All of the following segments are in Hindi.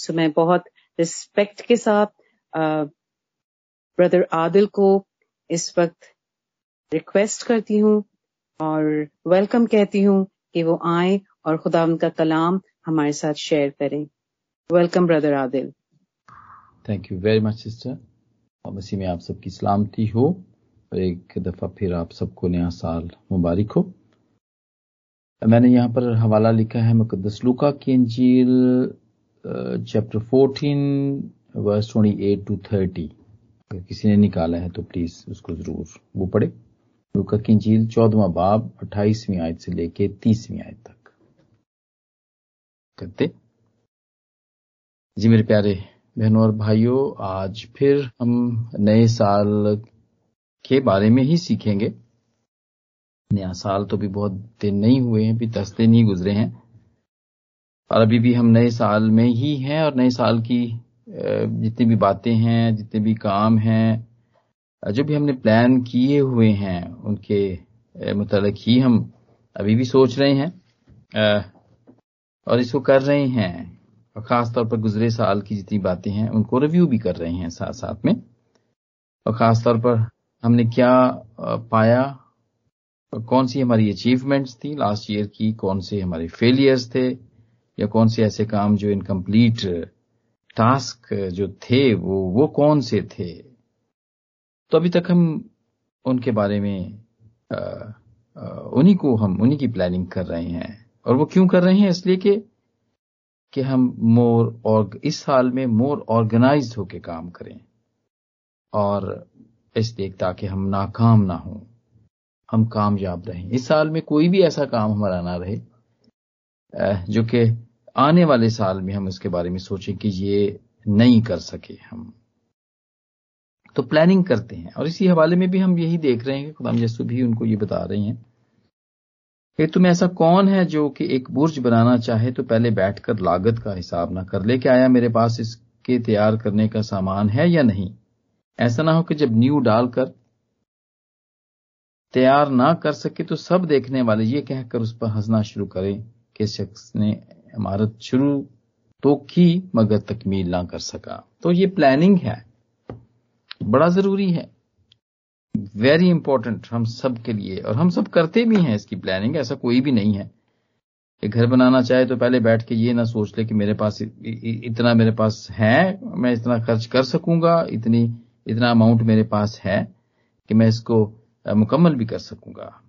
सो मैं बहुत रिस्पेक्ट के साथ ब्रदर आदिल को इस वक्त रिक्वेस्ट करती हूँ और वेलकम कहती हूँ कि वो आए और खुदा उनका कलाम हमारे साथ शेयर करें। Welcome brother Adil. Thank you very much sister और मसीह में आप सबकी सलामती हो और एक दफ़ा फिर आप सबको नया साल मुबारक हो। मैंने यहाँ पर हवाला लिखा है मुकदस लुका की अंजील चैप्टर 14 वर्स 28 टू 30 अगर किसी ने निकाला है तो प्लीज़ उसको ज़रूर वो पढ़े। लुका की अंजील चौदवा बाब, अट्ठाईसवीं आयत से लेके तीसवीं आयत तक। करते। जी मेरे प्यारे बहनों और भाइयों, आज फिर हम नए साल के बारे में ही सीखेंगे। नया साल तो भी बहुत दिन नहीं हुए हैं, अभी दस दिन ही गुजरे हैं। और अभी भी हम नए साल में ही हैं और नए साल की जितनी भी बातें हैं, जितने भी काम हैं जो भी हमने प्लान किए हुए हैं, उनके मुतलक ही हम अभी भी सोच रहे हैं और इसको कर रहे हैं। और खास तौर पर गुजरे साल की जितनी बातें हैं, उनको रिव्यू भी कर रहे हैं साथ साथ में। और खास तौर पर हमने क्या पाया कौन सी हमारी अचीवमेंट्स थी? लास्ट ईयर की कौन से हमारे फेलियर्स थे? या कौन से ऐसे काम जो इनकम्प्लीट टास्क जो थे वो वो कौन से थे? तो अभी तक हम उनके बारे में उन्हीं को हम, उन्हीं की प्लानिंग कर रहे हैं। और वो क्यों कर रहे हैं? इसलिए कि कि हम मोर और इस साल में मोर ऑर्गेनाइज होके काम करें। और इसलिए ताकि हम नाकाम ना हों। हम कामयाब रहें। इस साल में कोई भी ऐसा काम हमारा ना रहे जो कि आने वाले साल में हम इसके बारे में सोचें कि ये नहीं कर सके हम। तो प्लानिंग करते हैं। और इसी हवाले में भी हम यही देख रहे हैं कि खुदाम यसु भी उनको ये बता रहे हैं कि तुम ऐसा कौन है जो कि एक बुर्ज बनाना चाहे तो पहले बैठकर लागत का हिसाब ना कर ले कि आया मेरे पास इसके तैयार करने का सामान है या नहीं। ऐसा ना हो कि जब न्यू डालकर तैयार ना कर सके तो सब देखने वाले ये कहकर उस पर हंसना शुरू करें कि शख्स ने इमारत शुरू तो की, मगर तकमील ना कर सका। तो ये प्लानिंग है। बड़ा ज़रूरी है। वेरी इंपॉर्टेंट हम सब के लिए, और हम सब करते भी हैं इसकी प्लानिंग ऐसा कोई भी नहीं है। कि घर बनाना चाहे तो पहले बैठ के ये ना सोच ले कि मेरे पास इतना मेरे पास है, मैं इतना खर्च कर सकूँगा, इतनी, इतना अमाउंट मेरे पास है कि मैं इसको मुकम्मल भी कर सकूँगा।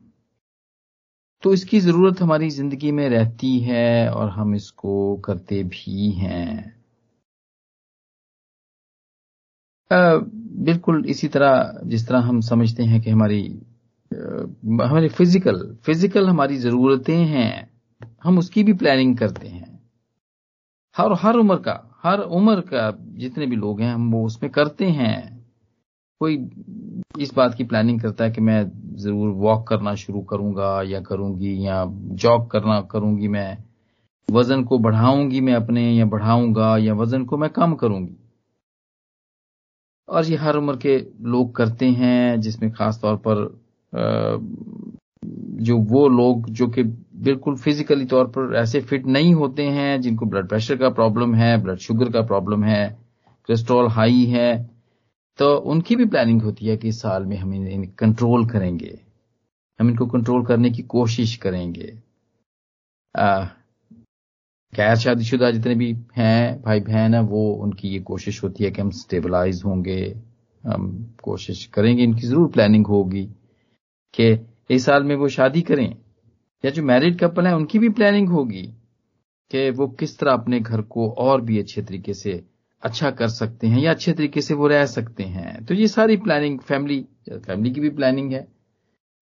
तो इसकी ज़रूरत हमारी ज़िंदगी में रहती है और हम इसको करते भी हैं। बिल्कुल इसी तरह, जिस तरह हम समझते हैं कि हमारी हमारी फ़िज़िकल फ़िज़िकल हमारी जरूरतें हैं, हम उसकी भी प्लानिंग करते हैं। हर हर उम्र का, हर उम्र का जितने भी लोग हैं, हम वो उसमें करते हैं। कोई इस बात की प्लानिंग करता है कि मैं ज़रूर वॉक करना शुरू करूँगा या करूँगी या जॉग करना, करूँगी मैं, वज़न को बढ़ाऊँगी मैं अपने या बढ़ाऊँगा या वज़न को मैं कम करूँगी। और ये हर उम्र के लोग करते हैं, जिसमें खास तौर पर जो वो लोग जो कि बिल्कुल फिजिकली तौर पर ऐसे फिट नहीं होते हैं, जिनको ब्लड प्रेशर का प्रॉब्लम है ब्लड शुगर का प्रॉब्लम है कोलेस्ट्रॉल हाई है तो उनकी भी प्लानिंग होती है कि इस साल में हम इन्हें कंट्रोल करेंगे। हम इनको कंट्रोल करने की कोशिश करेंगे। गैर शादीशुदा जितने भी हैं भाई बहन है, वो उनकी ये कोशिश होती है कि हम स्टेबलाइज होंगे। हम कोशिश करेंगे, इनकी ज़रूर प्लानिंग होगी कि इस साल में वो शादी करें। या जो मैरिड कपल है, उनकी भी प्लानिंग होगी कि वो किस तरह अपने घर को और भी अच्छे तरीके से अच्छा कर सकते हैं या अच्छे तरीके से वो रह सकते हैं। तो ये सारी प्लानिंग फैमिली फैमिली की भी प्लानिंग है।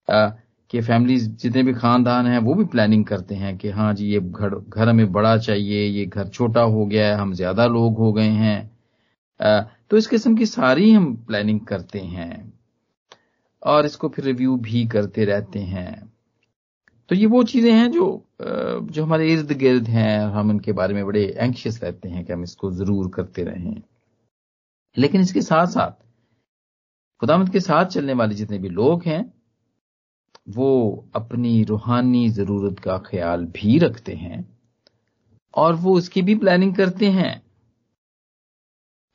आ, कि फैमिली जितने भी खानदान हैं वो भी प्लानिंग करते हैं कि हाँ जी ये घर घर हमें बड़ा चाहिए ये घर छोटा हो गया है हम ज़्यादा लोग हो गए हैं। आ, तो इस किस्म की सारी हम प्लानिंग करते हैं। और इसको फिर रिव्यू भी करते रहते हैं। तो ये वो चीज़ें हैं जो जो हमारे इर्द गिर्द हैं हम उनके बारे में बड़े एंक्शियस रहते हैं कि हम इसको ज़रूर करते रहें। लेकिन इसके साथ साथ खुदामद के साथ चलने वाले जितने भी लोग हैं, वो अपनी रूहानी ज़रूरत का ख्याल भी रखते हैं और वो उसकी भी प्लानिंग करते हैं।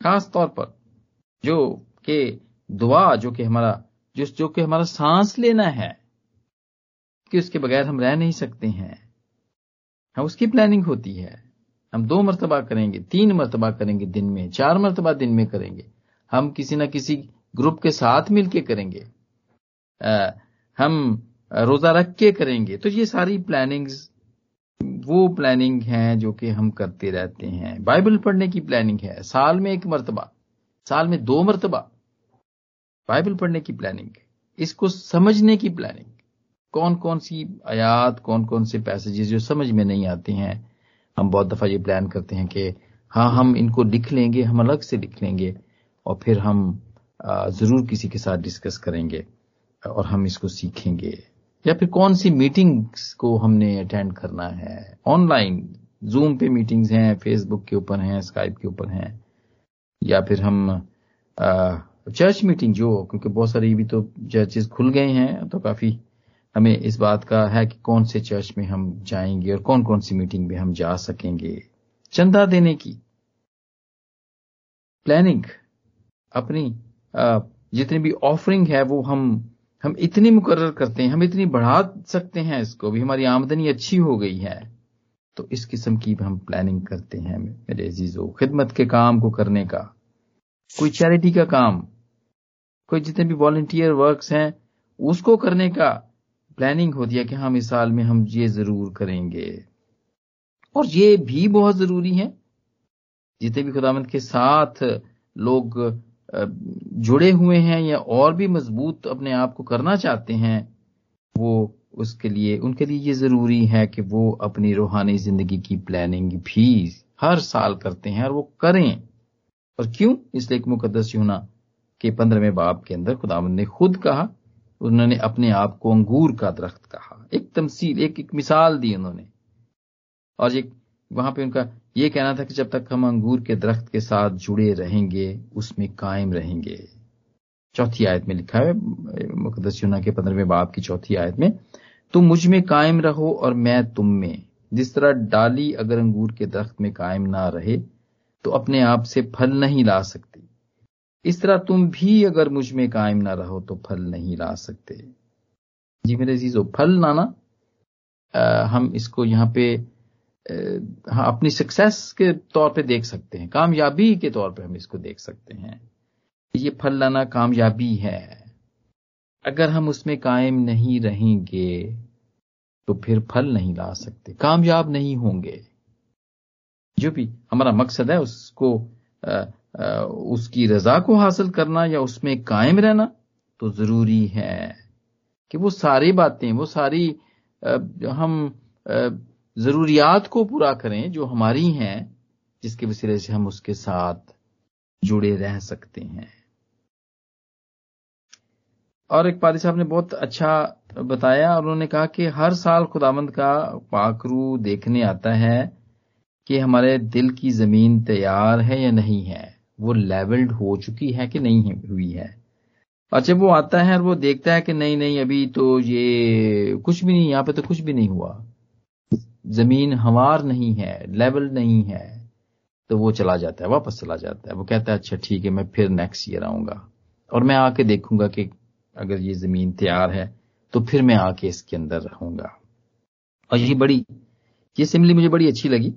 खास तौर पर, जो कि दुआ, जो कि हमारा, जो जो कि हमारा सांस लेना है कि उसके बगैर हम रह नहीं सकते हैं। हम उसकी प्लानिंग होती है। हम दो मरतबा करेंगे तीन मरतबा करेंगे दिन में चार मरतबा दिन में करेंगे। हम किसी ना किसी ग्रुप के साथ मिलके करेंगे। आ, हम रोजा रख के करेंगे। तो ये सारी प्लानिंग्स वो प्लानिंग है जो कि हम करते रहते हैं। बाइबल पढ़ने की प्लानिंग है। साल में एक मरतबा साल में दो मरतबा। बाइबल पढ़ने की प्लानिंग इसको समझने की प्लानिंग कौन कौन सी आयात कौन कौन से पैसेजेस जो समझ में नहीं आते हैं? हम बहुत दफ़ा ये प्लान करते हैं कि हाँ हम इनको लिख लेंगे, हम अलग से लिख लेंगे, और फिर हम ज़रूर किसी के साथ डिस्कस करेंगे, और हम इसको सीखेंगे। या फिर कौन सी मीटिंग्स को हमने अटेंड करना है? ऑनलाइन जूम पे मीटिंग्स हैं फेसबुक के ऊपर हैं स्काइप के ऊपर हैं, या फिर हम चर्च मीटिंग जो, क्योंकि बहुत सारी भी तो चर्चेज खुल गए हैं तो काफ़ी हमें इस बात का है कि कौन से चर्च में हम जाएँगे और कौन कौन सी मीटिंग में हम जा सकेंगे। चंदा देने की। प्लानिंग अपनी जितनी भी ऑफरिंग है वो हम हम इतनी मुकर्र करते हैं, हम इतनी बढ़ा सकते हैं इसको, भी हमारी आमदनी अच्छी हो गई है। तो इस किस्म की भी हम प्लानिंग करते हैं, मेरे अजीजों, खिदमत के काम को करने का। कोई चैरिटी का काम, कोई जितने भी वॉल्टियर वर्क्स हैं, उसको करने का। प्लानिंग होती है कि हम इस साल में हम ये ज़रूर करेंगे। और ये भी बहुत ज़रूरी है। जितने भी खुदामंद के साथ लोग जुड़े हुए हैं या और भी मज़बूत अपने आप को करना चाहते हैं, वो उसके लिए, उनके लिए ये ज़रूरी है कि वो अपनी रूहानी ज़िंदगी की प्लानिंग भी हर साल करते हैं और वो करें। और क्यों? इसलिए एक मुकदस यूना के पंद्रहवें बाप के अंदर खुदावंद ने खुद कहा उन्होंने अपने आप को अंगूर का दरख्त कहा। एक तमसील एक, एक मिसाल दी उन्होंने। और एक वहाँ पे उनका ये कहना था कि जब तक हम अंगूर के दरख्त के साथ जुड़े रहेंगे उसमें कायम रहेंगे। चौथी आयत में लिखा है मुकदस यूना के पंद्रहवें बाब की चौथी आयत में तुम मुझमें कायम रहो और मैं तुम में। जिस तरह डाली अगर अंगूर के दरख्त में कायम ना रहे तो अपने आप से फल नहीं ला सकती। इस तरह तुम भी अगर मुझमें कायम ना रहो तो फल नहीं ला सकते। जी मेरे चीज़ों फल लाना हम इसको यहाँ पे हाँ अपनी सक्सेस के तौर पे देख सकते हैं। कामयाबी के तौर पे हम इसको देख सकते हैं। ये फल लाना कामयाबी है। अगर हम उसमें कायम नहीं रहेंगे तो फिर फल नहीं ला सकते। कामयाब नहीं होंगे। जो भी हमारा मकसद है उसको उसकी रजा को हासिल करना या उसमें कायम रहना तो ज़रूरी है कि वो सारी बातें, वो सारी हम जरूरियात को पूरा करें जो हमारी हैं, जिसके वसीले से हम उसके साथ जुड़े रह सकते हैं। और एक पादी साहब ने बहुत अच्छा बताया और उन्होंने कहा कि हर साल खुदामंद का पाकरू देखने आता है कि हमारे दिल की ज़मीन तैयार है या नहीं है। वो लेवल्ड हो चुकी है कि नहीं हुई है। और जब वो आता है और वो देखता है कि नहीं नहीं, अभी तो ये कुछ भी नहीं, यहाँ पे तो कुछ भी नहीं हुआ। ज़मीन हमार नहीं है लेवल नहीं है। तो वो चला जाता है, वापस चला जाता है। वो कहता है अच्छा ठीक है, मैं फिर नेक्स्ट ईयर आऊँगा। और मैं आके देखूँगा कि अगर ये ज़मीन तैयार है तो फिर मैं आके इसके अंदर रहूँगा। और ये बड़ी, ये सिमली मुझे बड़ी अच्छी लगी।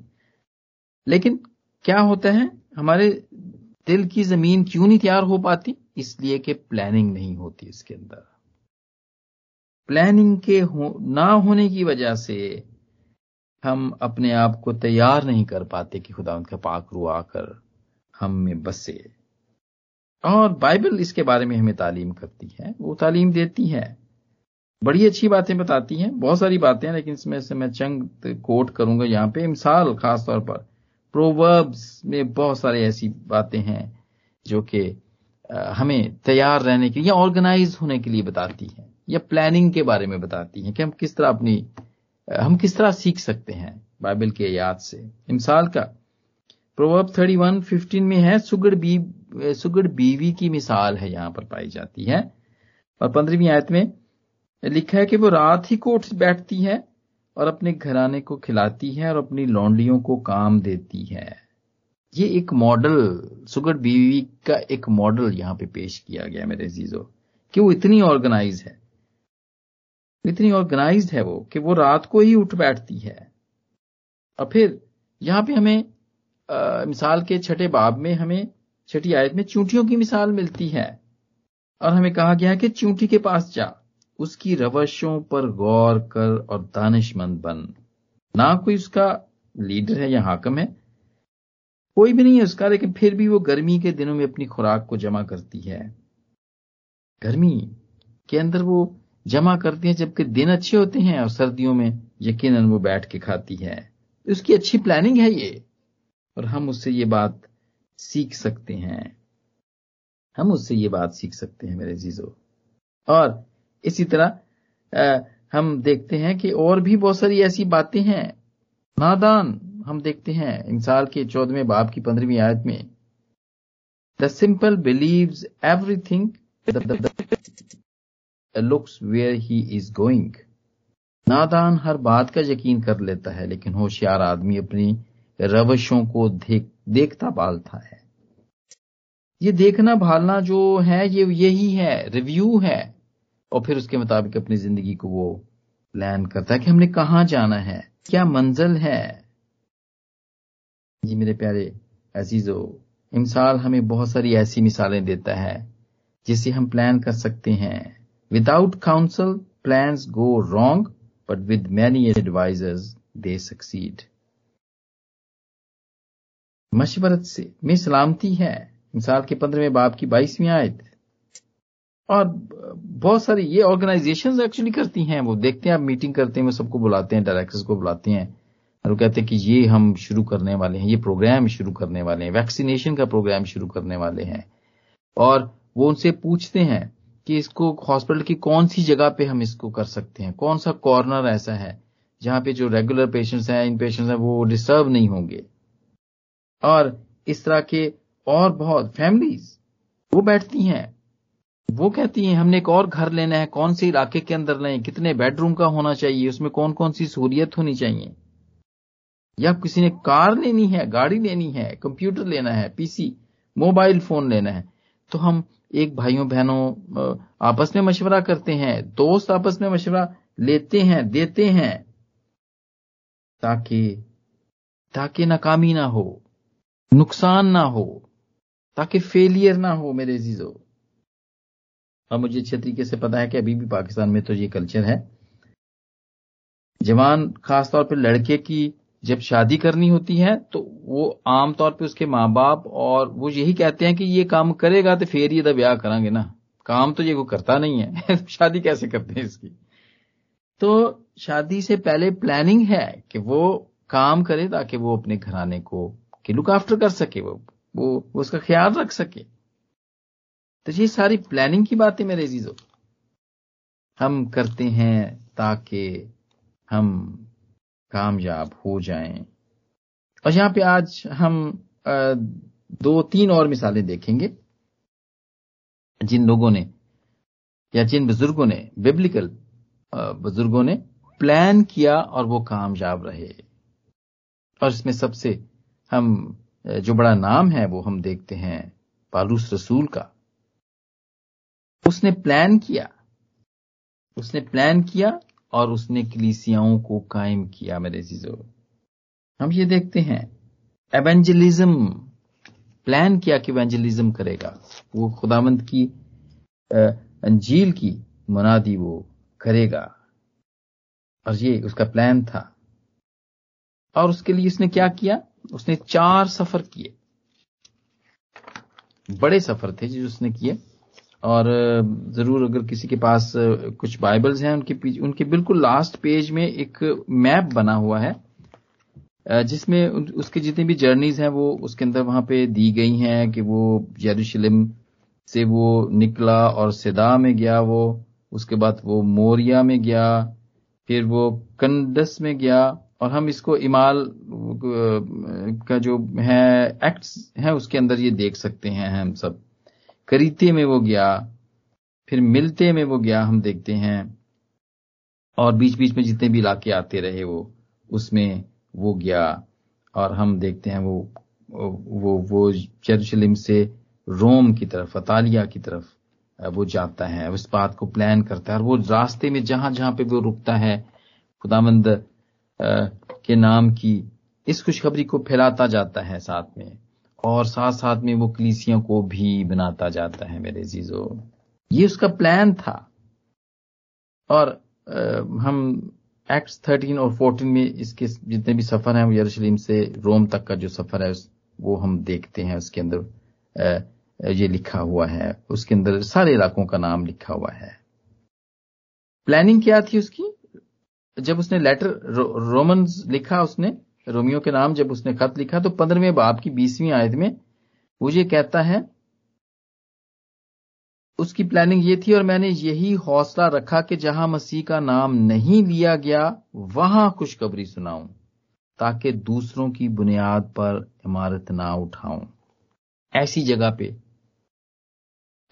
लेकिन क्या होता है, हमारे दिल की ज़मीन क्यों नहीं तैयार हो पाती? इसलिए कि प्लानिंग नहीं होती इसके अंदर। प्लानिंग के हो, ना होने की वजह से हम अपने आप को तैयार नहीं कर पाते कि खुदा उनका पाक रू आकर हम में बसे। और बाइबल इसके बारे में हमें तालीम करती है। वो तालीम देती है। बड़ी अच्छी बातें बताती हैं। बहुत सारी बातें लेकिन इसमें से मैं चंग कोट करूँगा यहाँ पे। मिसाल खास तौर पर प्रोवर्ब्स में बहुत सारी ऐसी बातें हैं जो कि हमें तैयार रहने के लिए या ऑर्गेनाइज होने के लिए बताती हैं या प्लानिंग के बारे में बताती हैं कि हम किस तरह अपनी हम किस तरह सीख सकते हैं बाइबल के याद से। मिसाल का प्रोवर्ब थर्टी वन फिफ्टीन में है, सुगड़ बी सुगड़ बीवी की मिसाल है यहाँ पर पाई जाती है। और पंद्रहवीं आयत में लिखा है कि वो रात ही को उठ बैठती है और अपने घराने को खिलाती है और अपनी लौंडियों को काम देती है। ये एक मॉडल सुगर बीवी का एक मॉडल यहाँ पे पेश किया गया मेरे चीज़ों कि वो इतनी ऑर्गेनाइज है। इतनी ऑर्गेनाइज है वो कि वो रात को ही उठ बैठती है। और फिर यहाँ पे हमें आ, मिसाल के छठे बाब में हमें छठी आयत में चूंटियों की मिसाल मिलती है। और हमें कहा गया है कि चूंटी के पास जा। उसकी रवशों पर गौर कर और दानिशमंद बन। ना कोई उसका लीडर है या हाकम है। कोई भी नहीं है उसका, लेकिन फिर भी वो गर्मी के दिनों में अपनी खुराक को जमा करती है। गर्मी के अंदर वो जमा करती है जबकि दिन अच्छे होते हैं और सर्दियों में यकीनन वो बैठ के खाती है। उसकी अच्छी प्लानिंग है ये, और हम उससे ये बात सीख सकते हैं। हम उससे ये बात सीख सकते हैं मेरे जीजो और इसी तरह हम देखते हैं कि और भी बहुत सारी ऐसी बातें हैं। नादान हम देखते हैं इंसाल के चौदहवें बाप की पंद्रहवीं आयत में। The simple believes everything looks where he is going नादान हर बात का यकीन कर लेता है लेकिन होशियार आदमी अपनी रवशों को देख, देखता पालता है। ये देखना भालना जो है ये यही है रिव्यू है। और फिर उसके मुताबिक अपनी ज़िंदगी को वो प्लान करता है कि हमने कहा जाना है, क्या मंजिल है। जी मेरे प्यारे अजीजो इमसाल हमें बहुत सारी ऐसी मिसालें देता है जिसे हम प्लान कर सकते हैं। Without council plan go wrong but with many advisers they succeed मशवरत से, में सलामती है। मिसाल के पंद्रहवें बाप की बाईसवीं आयत। और बहुत सारी ये ऑर्गेनाइजेशन एक्चुअली करती हैं, वो देखते हैं, आप मीटिंग करते हैं, वो सबको बुलाते हैं डायरेक्टर्स को बुलाते हैं, और वो कहते हैं कि ये हम शुरू करने वाले हैं, ये प्रोग्राम शुरू करने वाले हैं वैक्सीनेशन का प्रोग्राम शुरू करने वाले हैं। और वो उनसे पूछते हैं कि इसको हॉस्पिटल की कौन सी जगह पे हम इसको कर सकते हैं, कौन सा कॉर्नर ऐसा है, जहाँ पे जो रेगुलर पेशेंट्स हैं, इन पेशेंट्स हैं, वो डिस्टर्ब नहीं होंगे। और इस तरह के और बहुत फैमिलीज़ वो बैठती हैं वो कहती हैं, हमने एक और घर लेना है, कौन से इलाके के अंदर लें? कितने बेडरूम का होना चाहिए? उसमें कौन कौन सी सहूलियत होनी चाहिए? या किसी ने कार लेनी है, गाड़ी लेनी है कंप्यूटर लेना है पीसी मोबाइल फ़ोन लेना है तो हम एक भाइयों बहनों आपस में मशवरा करते हैं, दोस्त आपस में मशवरा लेते हैं, देते हैं, ताकि ताकि नाकामी ना हो, नुकसान ना हो, ताकि फेलियर ना हो मेरे जीजो। और मुझे अच्छे तरीके से पता है कि अभी भी पाकिस्तान में तो ये कल्चर है। जवान खासतौर पर लड़के की जब शादी करनी होती है तो वो आमतौर पे उसके माँ बाप और वो यही कहते हैं कि ये काम करेगा तो फिर ये ब्याह करांगे ना। काम तो ये को करता नहीं है। शादी कैसे करते हैं इसकी? तो शादी से पहले प्लानिंग है कि वो काम करे ताकि वो अपने घराने को कि लुक आफ्टर कर सके वो, वो उसका ख्याल रख सके। तो ये सारी प्लानिंग की बातें मेरे अजीजों हम करते हैं ताकि हम कामयाब हो जाएँ। और यहाँ पे आज हम दो, तीन और मिसालें देखेंगे। जिन लोगों ने, या जिन बुज़ुर्गों ने बिब्लिकल बुज़ुर्गों ने प्लान किया और वो कामयाब रहे। और इसमें सबसे हम जो बड़ा नाम है वो हम देखते हैं, पालूस रसूल का। उसने प्लान किया। उसने प्लान किया और उसने कलीसियाओं को कायम किया मेरे चीज़ों हम ये देखते हैं एवेंजलिज्म प्लान किया कि एवेंजलिज्म करेगा। वो खुदामंद की अंजील की मुनादी वो करेगा। और ये उसका प्लान था। और उसके लिए उसने क्या किया? उसने चार सफ़र किए। बड़े सफ़र थे जो उसने किए। और ज़रूर अगर किसी के पास कुछ बाइबल्स हैं, उनके उनके बिल्कुल लास्ट पेज में एक मैप बना हुआ है जिसमें उसके जितनी भी जर्नीज हैं वो उसके अंदर वहाँ पे दी गई हैं कि वो यरूशलेम से वो निकला और सिदा में गया वो, उसके बाद वो मोरिया में गया, फिर वो कंडस में गया, और हम इसको इमाल का जो है, एक्ट्स है उसके अंदर ये देख सकते हैं हम सब। करीते में वो गया, फिर मिलते में वो गया, हम देखते हैं। और बीच बीच में जितने भी इलाके आते रहे वो, उसमें वो गया और हम देखते हैं वो वो वो यरूशलेम से रोम की तरफ़, अतालिया की तरफ़ वो जाता है, उस बात को प्लान करता है और वो रास्ते में जहाँ जहाँ पे वो रुकता है खुदामंद के नाम की, इस खुशखबरी को फैलाता जाता है साथ में। और साथ साथ में वो कलीसियों को भी बनाता जाता है मेरे जीजो ये उसका प्लान था। और आ, हम एक्ट थर्टीन और फोर्टीन में इसके जितने भी सफ़र हैं यरूशलेम से रोम तक का जो सफ़र है वो हम देखते हैं उसके अंदर ये लिखा हुआ है। उसके अंदर सारे इलाकों का नाम लिखा हुआ है। प्लानिंग क्या थी उसकी? जब उसने लेटर रो, रोमन्स लिखा उसने रोमियो के नाम जब उसने खत लिखा तो पंद्रहवें बाप की बीसवीं आयत में वो ये कहता है, उसकी प्लानिंग ये थी और मैंने यही हौसला रखा कि जहाँ मसीह का नाम नहीं लिया गया, वहाँ खुशखबरी सुनाऊं, ताकि दूसरों की बुनियाद पर इमारत ना उठाऊं। ऐसी जगह पे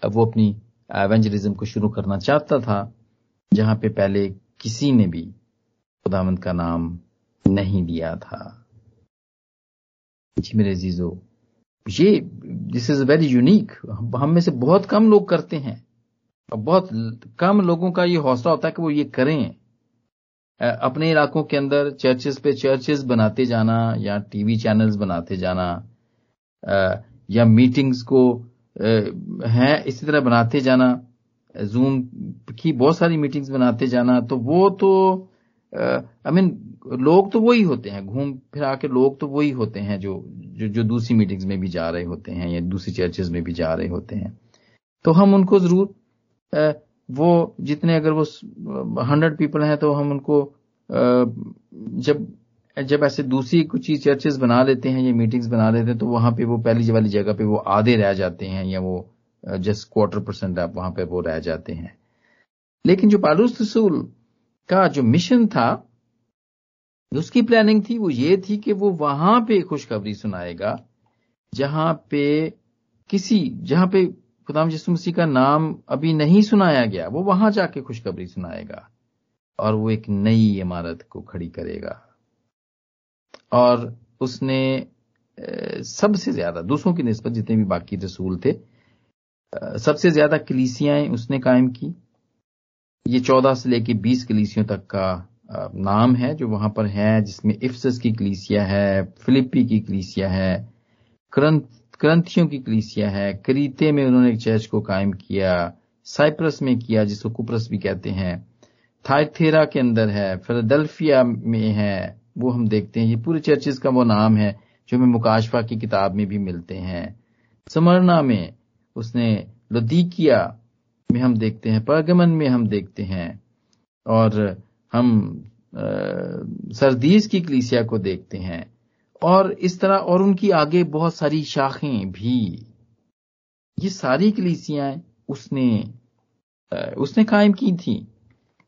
वो अपनी एवेंजलिज्म को शुरू करना चाहता था, जहाँ पे पहले किसी ने भी खुदामंद का नाम नहीं दिया था। जी मेरे जीजो ये दिस इज़ वेरी यूनिक हम में से बहुत कम लोग करते हैं। और बहुत कम लोगों का ये हौसला होता है कि वो ये करें। अपने इलाकों के अंदर चर्चेस पे चर्चेस बनाते जाना, या टीवी चैनल्स बनाते जाना या मीटिंग्स को हैं, इसी तरह बनाते जाना जूम की बहुत सारी मीटिंग्स बनाते जाना तो वो तो आई मीन लोग तो वही होते हैं, घूम फिरा के लोग तो वही होते हैं जो जो जो दूसरी मीटिंग्स में भी जा रहे होते हैं या दूसरी चर्चेज में भी जा रहे होते हैं। तो हम उनको ज़रूर वो जितने अगर वो हंड्रेड पीपल हैं तो हम उनको जब जब ऐसे दूसरी कुछ चर्चेज बना लेते हैं या मीटिंग्स बना लेते हैं तो वहाँ पे वो पहली वाली जगह पे वो आधे रह जाते हैं या वो जस्ट क्वार्टर परसेंट आप वहाँ पे वो रह जाते हैं। लेकिन जो पालूस रसूल का जो मिशन था उसकी प्लानिंग थी, वो ये थी कि वो वहाँ पे खुशखबरी सुनाएगा, जहाँ पे किसी, जहाँ पे खुदाम यसु मसीह का नाम अभी नहीं सुनाया गया, वो वहाँ जाके खुशखबरी सुनाएगा और वो एक नई इमारत को खड़ी करेगा। और उसने सबसे ज़्यादा, दूसरों की नस्बत जितने भी बाकी रसूल थे सबसे ज़्यादा कलीसियाएँ उसने कायम की। ये चौदह से लेके बीस कलीसियों तक का नाम है जो वहाँ पर है, जिसमें इफ्सस की कलीसिया है फिलिपी की कलीसिया है क्रंथियों की कलीसिया है, करीते में उन्होंने एक चर्च को कायम किया, साइप्रस में किया, जिसको कुप्रस भी कहते हैं। थाइथेरा के अंदर है, फिलाडेल्फिया में है, वो हम देखते हैं। ये पूरे चर्चेज का वो नाम है, जो हमें मुकाशफा की किताब में भी मिलते हैं। समरना में उसने लदीकिया में हम देखते हैं, परगमन में हम देखते हैं। और हम सरदीस की कलीसिया को देखते हैं और इस तरह और उनकी आगे बहुत सारी शाखें भी। ये सारी कलीसियाँ उसने उसने कायम की थी।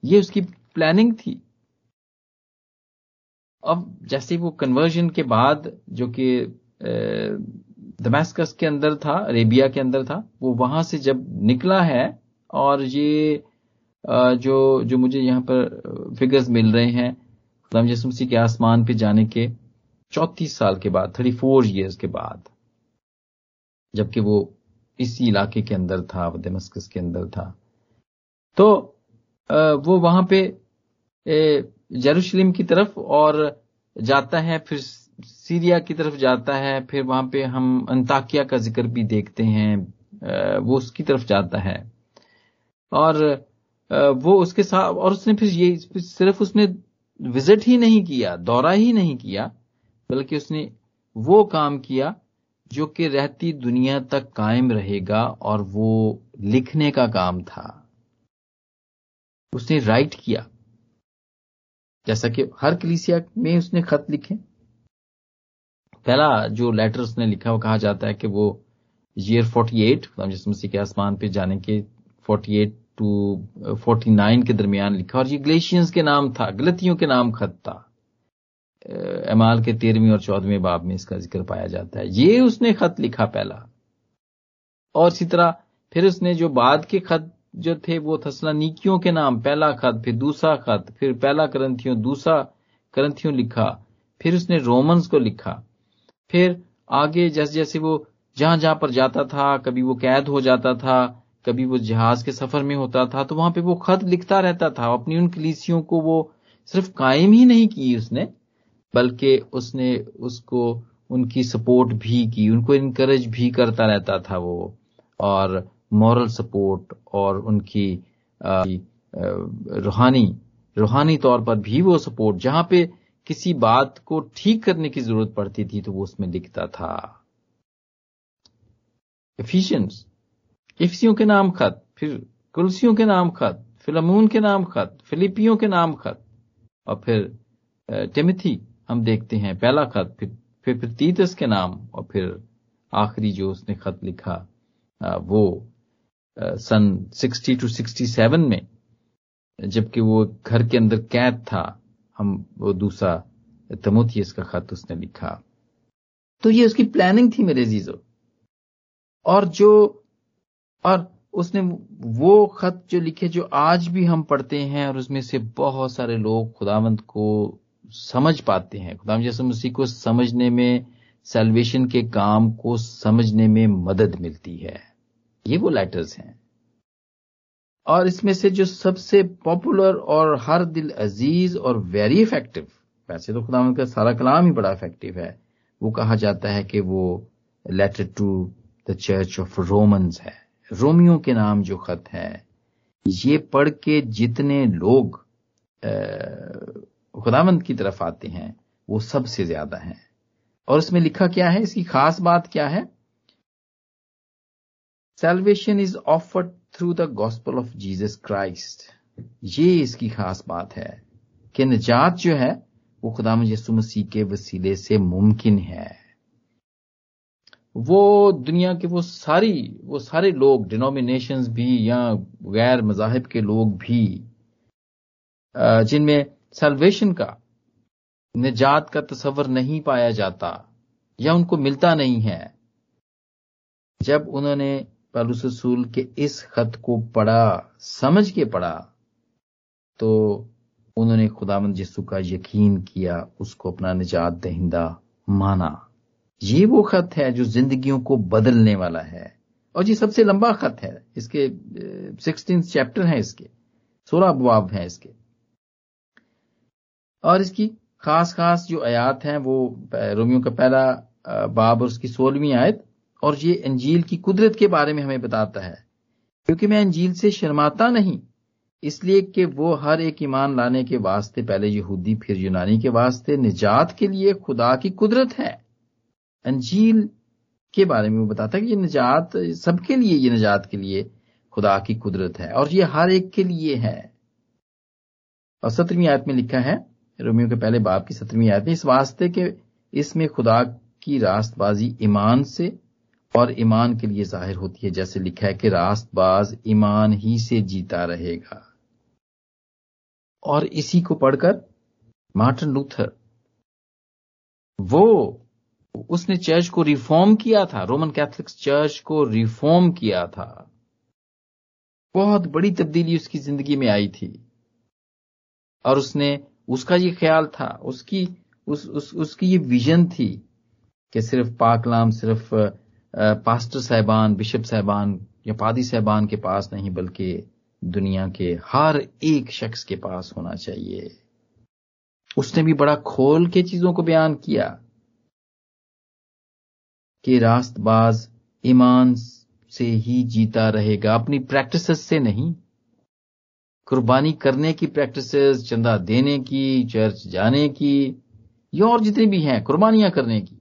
ये उसकी प्लानिंग थी। अब जैसे वो कन्वर्जन के बाद जो कि दमस्कस के अंदर था, अरेबिया के अंदर था, वो वहाँ से जब निकला है और ये जो जो मुझे यहाँ पर फिगर्स मिल रहे हैं खुदाम यसुमसी के आसमान पे जाने के चौतीस साल के बाद थर्टी फोर ईयर्स के बाद, जबकि वो इसी इलाके के अंदर था दमस्कस के अंदर था। तो वो वहाँ पे जेरूशलेम की तरफ़ और जाता है, फिर सीरिया की तरफ़ जाता है, फिर वहाँ पे हम अंताकिया का ज़िक्र भी देखते हैं वो उसकी तरफ़ जाता है। और वो उसके साथ, और उसने फिर ये, सिर्फ़ उसने विज़िट ही नहीं किया, दौरा ही नहीं किया, बल्कि उसने वो काम किया जो कि रहती दुनिया तक कायम रहेगा और वो लिखने का काम था। उसने राइट किया। जैसा कि हर कलीसिया में उसने खत लिखे। पहला जो लेटर उसने लिखा, वो कहा जाता है कि वो ईयर 48 जिस मसीह के आसमान पे जाने के 48 टू फोर्टी नाइन के दरमियान लिखा और ये ग्लेशियंस के नाम था, गलतियों के नाम खत था। अमाल के तेरहवीं और चौदहवें बाब में इसका ज़िक्र पाया जाता है। ये उसने खत लिखा पहला। और इसी तरह, फिर उसने जो बाद के खत जो थे, वो नीकियों के नाम, पहला खत, फिर दूसरा खत, फिर पहला करंथियों दूसरा करंथियों लिखा, फिर उसने रोमन्स को लिखा। फिर आगे जैसे जैसे वो जहाँ जहाँ पर जाता था, कभी वो कैद हो जाता था कभी वो जहाज़ के सफ़र में होता था तो वहाँ पे वो खत लिखता रहता था। अपनी उन कलीसियों को वो सिर्फ़ कायम ही नहीं की उसने, बल्कि उसने उसको उनकी सपोर्ट भी की, उनको इनकरेज भी करता रहता था वो, और मॉरल सपोर्ट और उनकी रूहानी रूहानी तौर पर भी वो सपोर्ट जहाँ पे किसी बात को ठीक करने की ज़रूरत पड़ती थी तो वो उसमें लिखता था। एफिशियंस इफ्सियों के नाम खत, फिर कुलसियों के नाम खत फिलमून के नाम खत, फिलिपियों के नाम खत, और फिर टिमिथी हम देखते हैं, पहला खत, फिर फिर फिर तीतस के नाम, और फिर आखिरी जो उसने खत लिखा वो सन 60 टू 67 में, जबकि वो घर के अंदर कैद था, हम, वो दूसरा तमोथियस का खत उसने लिखा। तो ये उसकी प्लानिंग थी मेरे जीजो। और जो और उसने वो खत जो लिखे, जो आज भी हम पढ़ते हैं, और उसमें से बहुत सारे लोग खुदावंत को समझ पाते हैं। खुदाम जैसे मसीह को समझने में सेल्वेशन के काम को समझने में मदद मिलती है। ये वो लेटर्स हैं। और इसमें से जो सबसे पॉपुलर और हर दिल अज़ीज़ और वेरी इफ़ेक्टिव वैसे तो खुदा का सारा कलाम ही बड़ा इफ़ेक्टिव है, वो कहा जाता है कि वो letter to the church of Romans है। रोमियो के नाम जो खत है, ये पढ़ के जितने लोग खुदामंद की तरफ़ आते हैं, वो सबसे ज़्यादा हैं। और उसमें लिखा क्या है? इसकी खास बात क्या है? Salvation is offered through the gospel of Jesus Christ ये इसकी खास बात है कि निजात जो है, वो खुदाम यसु मसीह के वसीले से मुमकिन है। वो दुनिया के वो सारी, वो सारे लोग डिनोमिनेशंस भी या गैर मजाहब के लोग भी जिनमें सेल्वेशन का, निजात का तस्वर नहीं पाया जाता या उनको मिलता नहीं है, जब उन्होंने पलूस रसूल के इस खत को पढ़ा, समझ के पढ़ा तो उन्होंने खुदामंद यस्सु का यकीन किया, उसको अपना निजात दहिंदा माना। ये वो खत है जो जिंदगियों को बदलने वाला है। और ये सबसे लंबा खत है। इसके सिक्सटीन चैप्टर है इसके। सोलह अबवाब हैं इसके। और इसकी खास खास जो आयात हैं, वो रोमियो का पहला बाब और उसकी सोलहवीं आयत। और ये अंजील की कुदरत के बारे में हमें बताता है। क्योंकि मैं अंजील से शर्माता नहीं, इसलिए कि वो हर एक ईमान लाने के वास्ते, पहले यहूदी, फिर यूनानी के वास्ते, निजात के लिए खुदा की कुदरत है। अंजील के बारे में वो बताता है कि ये निजात, सबके लिए, ये निजात के लिए खुदा की कुदरत है और ये हर एक के लिए है। और सत्रहवीं आयत में लिखा है, रोमियो के पहले बाप की सत्रहवीं आयत में, इस वास्ते के इसमें खुदा की रास्तबाजी ईमान से और ईमान के लिए ज़ाहिर होती है, जैसे लिखा है कि रास्तबाज ईमान ही से जीता रहेगा। और इसी को पढ़कर मार्टिन लूथर, वो उसने चर्च को रिफॉर्म किया था रोमन कैथलिक चर्च को रिफॉर्म किया था। बहुत बड़ी तब्दीली उसकी ज़िंदगी में आई थी। और उसने उसका ये ख्याल था उसकी उस, उस उसकी ये विजन थी कि सिर्फ़ पाकलाम सिर्फ़ पास्टर साहबान बिशप साहबान या पादी साहबान के पास नहीं बल्कि दुनिया के हर एक शख्स के पास होना चाहिए। उसने भी बड़ा खोल के चीज़ों को बयान किया। कि रास्तबाज ईमान से ही जीता रहेगा। अपनी प्रैक्टिस से नहीं। कुर्बानी करने की प्रैक्टिस चंदा देने की, चर्च जाने की, या और जितनी भी हैं, कुर्बानियाँ करने की।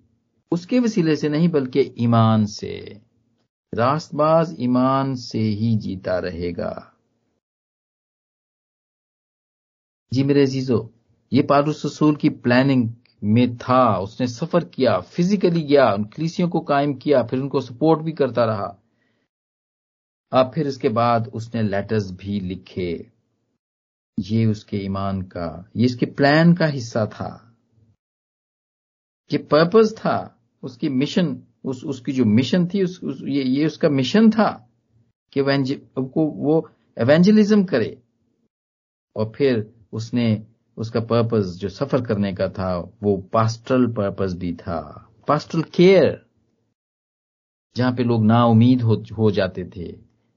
उसके वसीले से नहीं, बल्कि ईमान से। रास्तबाज ईमान से ही जीता रहेगा। जी मेरे अजीजो, ये पारूस रसूल की प्लानिंग में था उसने सफ़र किया फिजिकली गया उन कलीसियों को कायम किया फिर उनको सपोर्ट भी करता रहा। अब फिर इसके बाद उसने लेटर्स भी लिखे। ये उसके ईमान का ये इसके प्लान का हिस्सा था। ये पर्पस था उसकी मिशन उस उसकी जो मिशन थी उस, उस ये, ये उसका मिशन था कि वो वो एवेंजलिज्म करे। और फिर उसने उसका पर्पस जो सफ़र करने का था वो पास्टरल पर्पस भी था। पास्टल केयर जहाँ पे लोग ना उम्मीद हो, हो जाते थे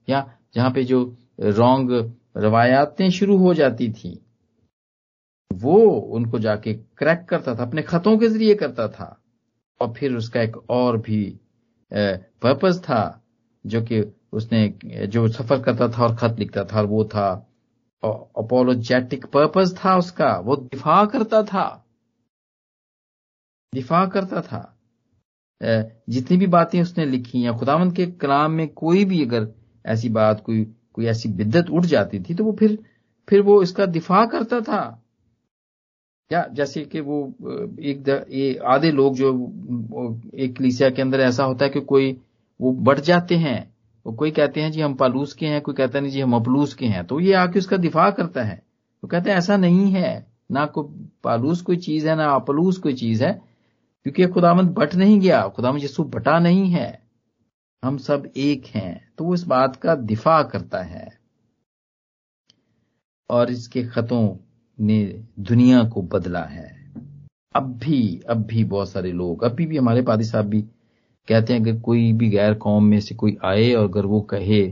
या जहाँ पे जो रॉन्ग रवायातें शुरू हो जाती थी वो उनको जाके क्रैक करता था अपने खतों के ज़रिए करता था। और फिर उसका एक और भी पर्पज था जो कि उसने जो सफ़र करता था और खत लिखता था और वो था अपोलोजेटिक पर्पज था उसका। वो दिफा करता था। दिफा करता था। जितनी भी बातें उसने लिखी या खुदावंत के कलाम में कोई भी अगर ऐसी बात, कोई कोई ऐसी बिद्दत उठ जाती थी तो वो फिर फिर वो इसका दिफा करता था। या जैसे कि वो एक ये आधे लोग जो एक कलीसिया के अंदर ऐसा होता है कि कोई, वो बढ़ जाते हैं। वो कोई कहते हैं, जी, हम पालूस के हैं, कोई कहता नहीं, जी, हम अपलूस के हैं। तो ये आके उसका दिफा करता है। तो कहते हैं, ऐसा नहीं है। ना कोई पालूस कोई चीज़ है, ना अपलूस कोई चीज़ है, क्योंकि खुदामंद बट नहीं गया। खुदामंद यीशु बटा नहीं है। हम सब एक हैं। तो वो इस बात का दिफा करता है। और इसके खतों ने दुनिया को बदला है। अब भी अब भी बहुत सारे लोग, अभी भी हमारे पादी साहब भी कहते हैं अगर कोई भी गैर कौम में से कोई आए और अगर वो कहे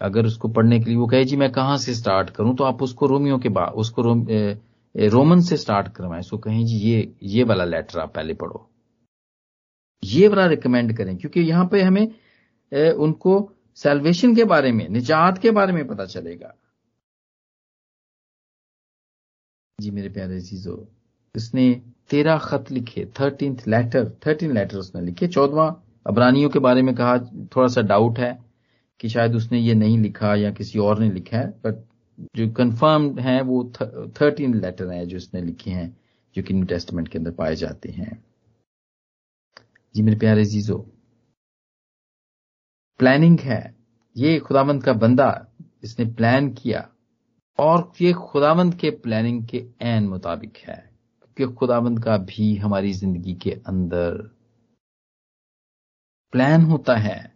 अगर उसको पढ़ने के लिए वो कहे जी मैं कहाँ से स्टार्ट करूँ? तो आप उसको रोमियो के बाद उसको रोम, ए, रोमन से स्टार्ट करवाएँ। उसको कहें जी ये ये वाला लेटर आप पहले पढ़ो। ये वाला रिकमेंड करें क्योंकि यहाँ पे हमें ए, उनको सेल्वेशन के बारे में निजात के बारे में पता चलेगा। जी मेरे प्यारे चीज़ों उसने तेरह खत लिखे थर्टीन लेटर थर्टीन लेटर उसने लिखे। चौदवा, अबरानियों के बारे में कहा, थोड़ा सा डाउट है कि शायद उसने ये नहीं लिखा या किसी और ने लिखा है बट जो कंफर्म है वो थर्टीन लेटर है जो उसने लिखे हैं, जो कि न्यू टेस्टमेंट के अंदर पाए जाते हैं। जी मेरे प्यारे जीजो प्लानिंग है। ये खुदावंत का बंदा इसने प्लान किया और ये खुदावंद के प्लानिंग के एन मुताबिक है। क्योंकि खुदावंद का भी हमारी ज़िंदगी के अंदर प्लान होता है।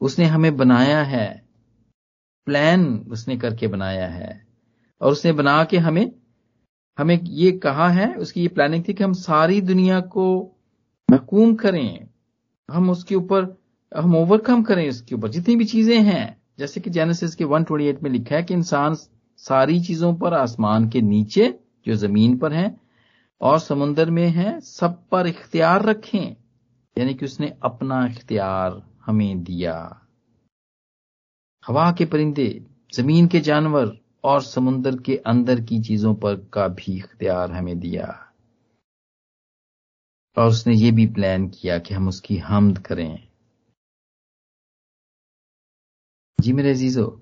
उसने हमें बनाया है। प्लान उसने करके बनाया है। और उसने बना के हमें हमें ये कहा है, उसकी ये प्लानिंग थी कि हम सारी दुनिया को महकूम करें। हम उसके ऊपर, हम ओवरकम करें उसके ऊपर। जितनी भी चीज़ें हैं, जैसे कि जेनेसिस के 128 में लिखा है कि इंसान सारी चीज़ों पर आसमान के नीचे, जो ज़मीन पर हैं और समुन्दर में है, सब पर इख्तियार रखें। यानी कि उसने अपना इख्तियार हमें दिया। हवा के परिंदे, ज़मीन के जानवर और समुन्दर के अंदर की चीज़ों पर का भी इख्तियार हमें दिया। और उसने ये भी प्लान किया कि हम उसकी हमद करें। जी मेरे अजीजो,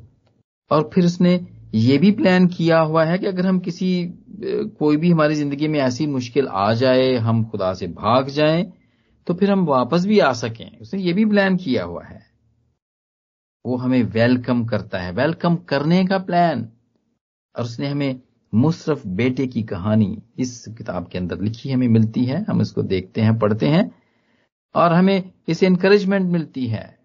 और फिर उसने ये भी प्लान किया हुआ है कि अगर हम किसी कोई भी हमारी ज़िंदगी में ऐसी मुश्किल आ जाए, हम खुदा से भाग जाएँ तो फिर हम वापस भी आ सकें। उसने ये भी प्लान किया हुआ है। वो हमें वेलकम करता है। वेलकम करने का प्लान और उसने हमें मुशरफ बेटे की कहानी इस किताब के अंदर लिखी हमें मिलती है। हम इसको देखते हैं, पढ़ते हैं। और हमें इसे इंकरेजमेंट मिलती है।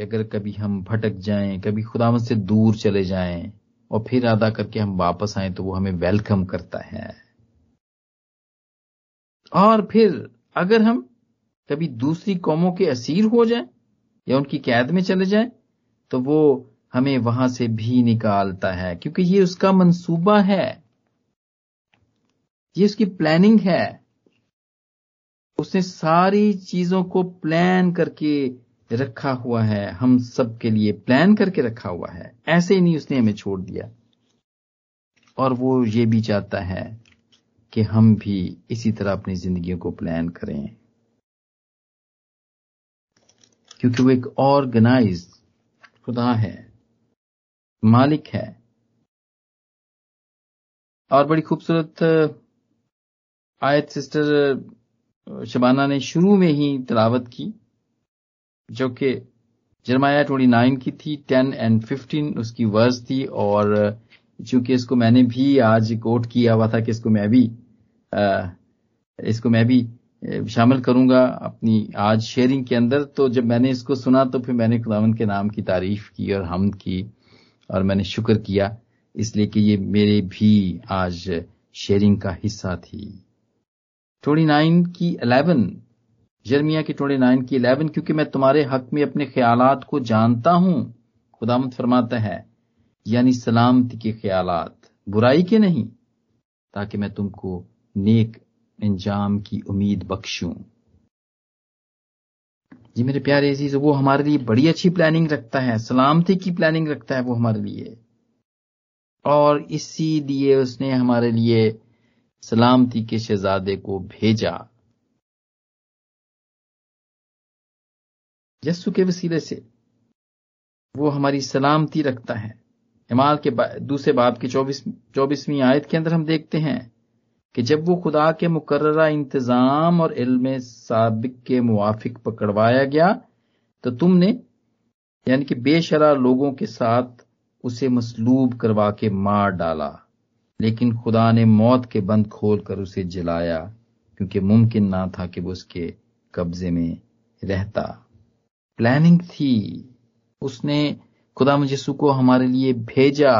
कि अगर कभी हम भटक जाएँ, कभी खुदावत से दूर चले जाएँ और फिर अदा करके हम वापस आए तो वो हमें वेलकम करता है। और फिर अगर हम कभी दूसरी कौमों के असीर हो जाएँ या उनकी कैद में चले जाएँ तो वो हमें वहाँ से भी निकालता है, क्योंकि ये उसका मंसूबा है। ये उसकी प्लानिंग है। उसने सारी चीज़ों को प्लान करके रखा हुआ है, हम सब के लिए प्लान करके रखा हुआ है। ऐसे ही नहीं, उसने हमें छोड़ दिया। और वो ये भी चाहता है कि हम भी इसी तरह अपनी ज़िंदगी को प्लान करें। क्योंकि वो एक ऑर्गेनाइज खुदा है, मालिक है। और बड़ी खूबसूरत, आयत सिस्टर, शबाना ने शुरू में ही तलावत की। जो कि जरमाया ट्वेंटी नाइन की थी टेन एंड फिफ्टीन उसकी वर्स थी और चूँकि इसको मैंने भी आज कोट किया हुआ था कि इसको मैं भी आ, इसको मैं भी शामिल करूँगा अपनी आज शेयरिंग के अंदर। तो जब मैंने इसको सुना तो फिर मैंने खुदावंत के नाम की तारीफ़ की और हमद की और मैंने शुक्र किया इसलिए कि ये मेरे भी आज शेयरिंग का हिस्सा थी। ट्वेंटी नाइन की इलेवन जर्मिया की ट्वेंटी नाइन की इलेवन, क्योंकि मैं तुम्हारे हक में अपने ख्यालात को जानता हूँ। खुदामत फरमाता है, यानी सलामती के ख्यालात, बुराई के नहीं, ताकि मैं तुमको नेक इंजाम की उम्मीद बख्शूं। जी मेरे प्यारे चीज़ वो हमारे लिए बड़ी अच्छी प्लानिंग रखता है, सलामती की प्लानिंग रखता है वो हमारे लिए। और इसीलिए उसने हमारे लिए सलामती के शहजादे को भेजा। यस्सु के वसीले से वो हमारी सलामती रखता है। इमाल के दूसरे बाब की चौबीस चौबीसवीं आयत के अंदर हम देखते हैं कि जब वो खुदा के मुकर्रा इंतज़ाम और इल्म सबक के मुआफिक पकड़वाया गया तो तुमने, यानी कि बेशरा लोगों के साथ उसे मसलूब करवा के मार डाला, लेकिन खुदा ने मौत के बंद खोलकर उसे जलाया, क्योंकि मुमकिन ना था कि वो उसके कब्जे में रहता। प्लानिंग थी। उसने खुदा यसु को हमारे लिए भेजा।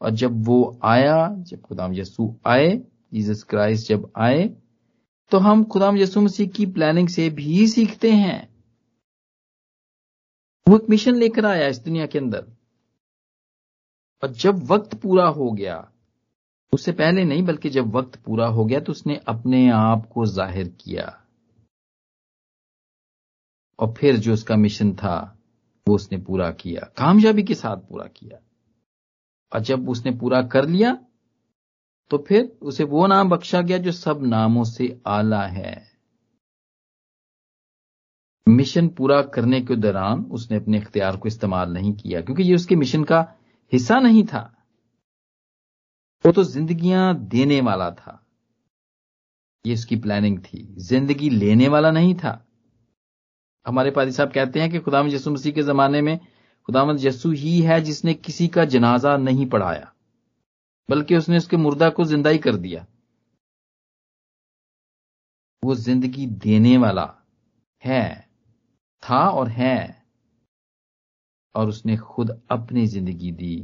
और जब वो आया, जब खुदाम यसु आए, जीसस क्राइस्ट जब आए तो हम खुदाम यसु मसीह की प्लानिंग से भी सीखते हैं। वो एक मिशन लेकर आया इस दुनिया के अंदर। और जब वक्त पूरा हो गया, उससे पहले नहीं, बल्कि जब वक्त पूरा हो गया तो उसने अपने आप को ज़ाहिर किया। और फिर जो उसका मिशन था, वो उसने पूरा किया। कामयाबी के साथ पूरा किया। और जब उसने पूरा कर लिया तो फिर उसे वो नाम बख्शा गया जो सब नामों से आला है। मिशन पूरा करने के दौरान उसने अपने इख्तियार को इस्तेमाल नहीं किया, क्योंकि ये उसके मिशन का हिस्सा नहीं था। वो तो जिंदगियाँ देने वाला था। ये उसकी प्लानिंग थी। ज़िंदगी लेने वाला नहीं था। हमारे पादी साहब कहते हैं कि खुदाम यसु मसीह के जमाने में खुदाम यसु ही है जिसने किसी का जनाजा नहीं पढ़ाया, बल्कि उसने उसके मुर्दा को ज़िंदा ही कर दिया। वो ज़िंदगी देने वाला है, था और है, और उसने खुद अपनी ज़िंदगी दी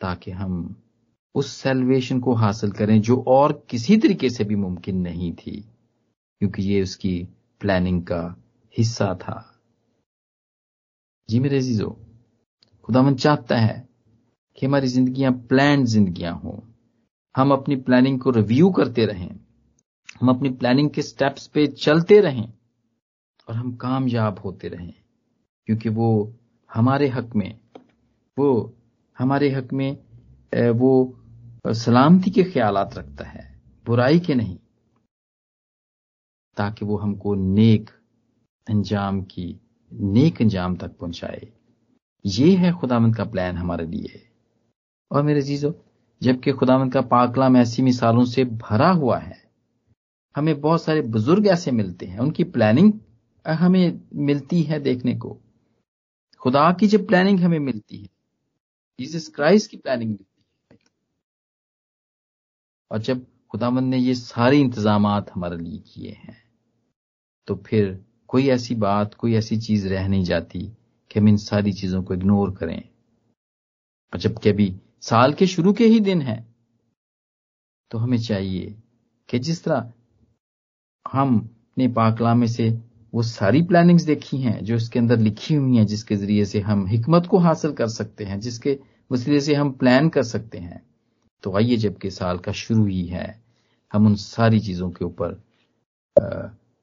ताकि हम उस सेल्वेशन को हासिल करें जो और किसी तरीके से भी मुमकिन नहीं थी, क्योंकि ये उसकी प्लानिंग का हिस्सा था। जी मेरे जीजो खुदावन चाहता है कि हमारी जिंदगियाँ प्लान जिंदगियाँ हों। हम अपनी प्लानिंग को रिव्यू करते रहें। हम अपनी प्लानिंग के स्टेप्स पे चलते रहें और हम कामयाब होते रहें, क्योंकि वो हमारे हक में, वो हमारे हक में वो सलामती के ख्यालात रखता है, बुराई के नहीं, ताकि वो हमको नेक अंजाम की नेक अंजाम तक पहुँचाए। ये है खुदामंद का प्लान हमारे लिए। और मेरे चीज़ों जबकि खुदामंद का पाकलाम ऐसी मिसालों से भरा हुआ है, हमें बहुत सारे बुज़ुर्ग ऐसे मिलते हैं, उनकी प्लानिंग हमें मिलती है देखने को। खुदा की जब प्लानिंग हमें मिलती है, जीसस क्राइस्ट की प्लानिंग मिलती है। और जब खुदामंद ने ये सारे इंतज़ाम हमारे लिए किए हैं तो फिर कोई ऐसी बात, कोई ऐसी चीज़ रह नहीं जाती कि हम इन सारी चीज़ों को इग्नोर करें। और जबकि अभी साल के शुरू के ही दिन है तो हमें चाहिए कि जिस तरह हम अपने पाकला में से वो सारी प्लानिंग्स देखी हैं, जो इसके अंदर लिखी हुई हैं, जिसके ज़रिए से हम हिकमत को हासिल कर सकते हैं, जिसके वसीले से हम प्लान कर सकते हैं तो आइए जबकि साल का शुरू ही है, हम उन सारी चीज़ों के ऊपर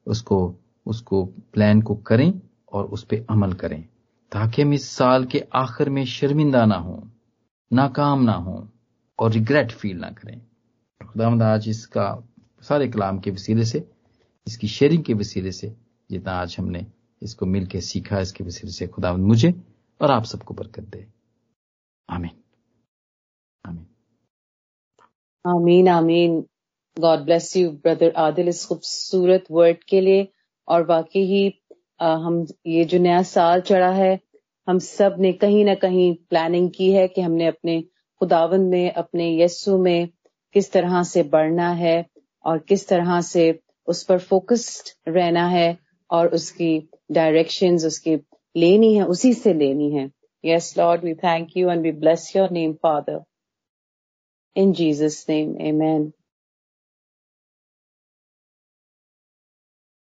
उसको उसको प्लान को करें और उस पर अमल करें, ताकि हम इस साल के आखिर में शर्मिंदा ना हो, नाकाम ना हो और रिग्रेट फील ना करें। खुदामद आज इसका सारे कलाम के वसीले से, इसकी शेयरिंग के वसीले से, जितना आज हमने इसको मिलकर सीखा, इसके वसीले से खुदा मुझे और आप सबको बरकत दे। आमीन। आमीन। आमीन आमीन। God bless you brother Adil, इस खूबसूरत वर्ड के लिए। और वाकई ही हम, ये जो नया साल चढ़ा है, हम सबने कहीं ना कहीं प्लानिंग की है कि हमने अपने खुदावन में, अपने यस्सु में किस तरह से बढ़ना है और किस तरह से उस पर फोकस्ड रहना है और उसकी डायरेक्शंस उसकी लेनी है, उसी से लेनी है। Yes Lord we thank you and we bless your name Father in Jesus name amen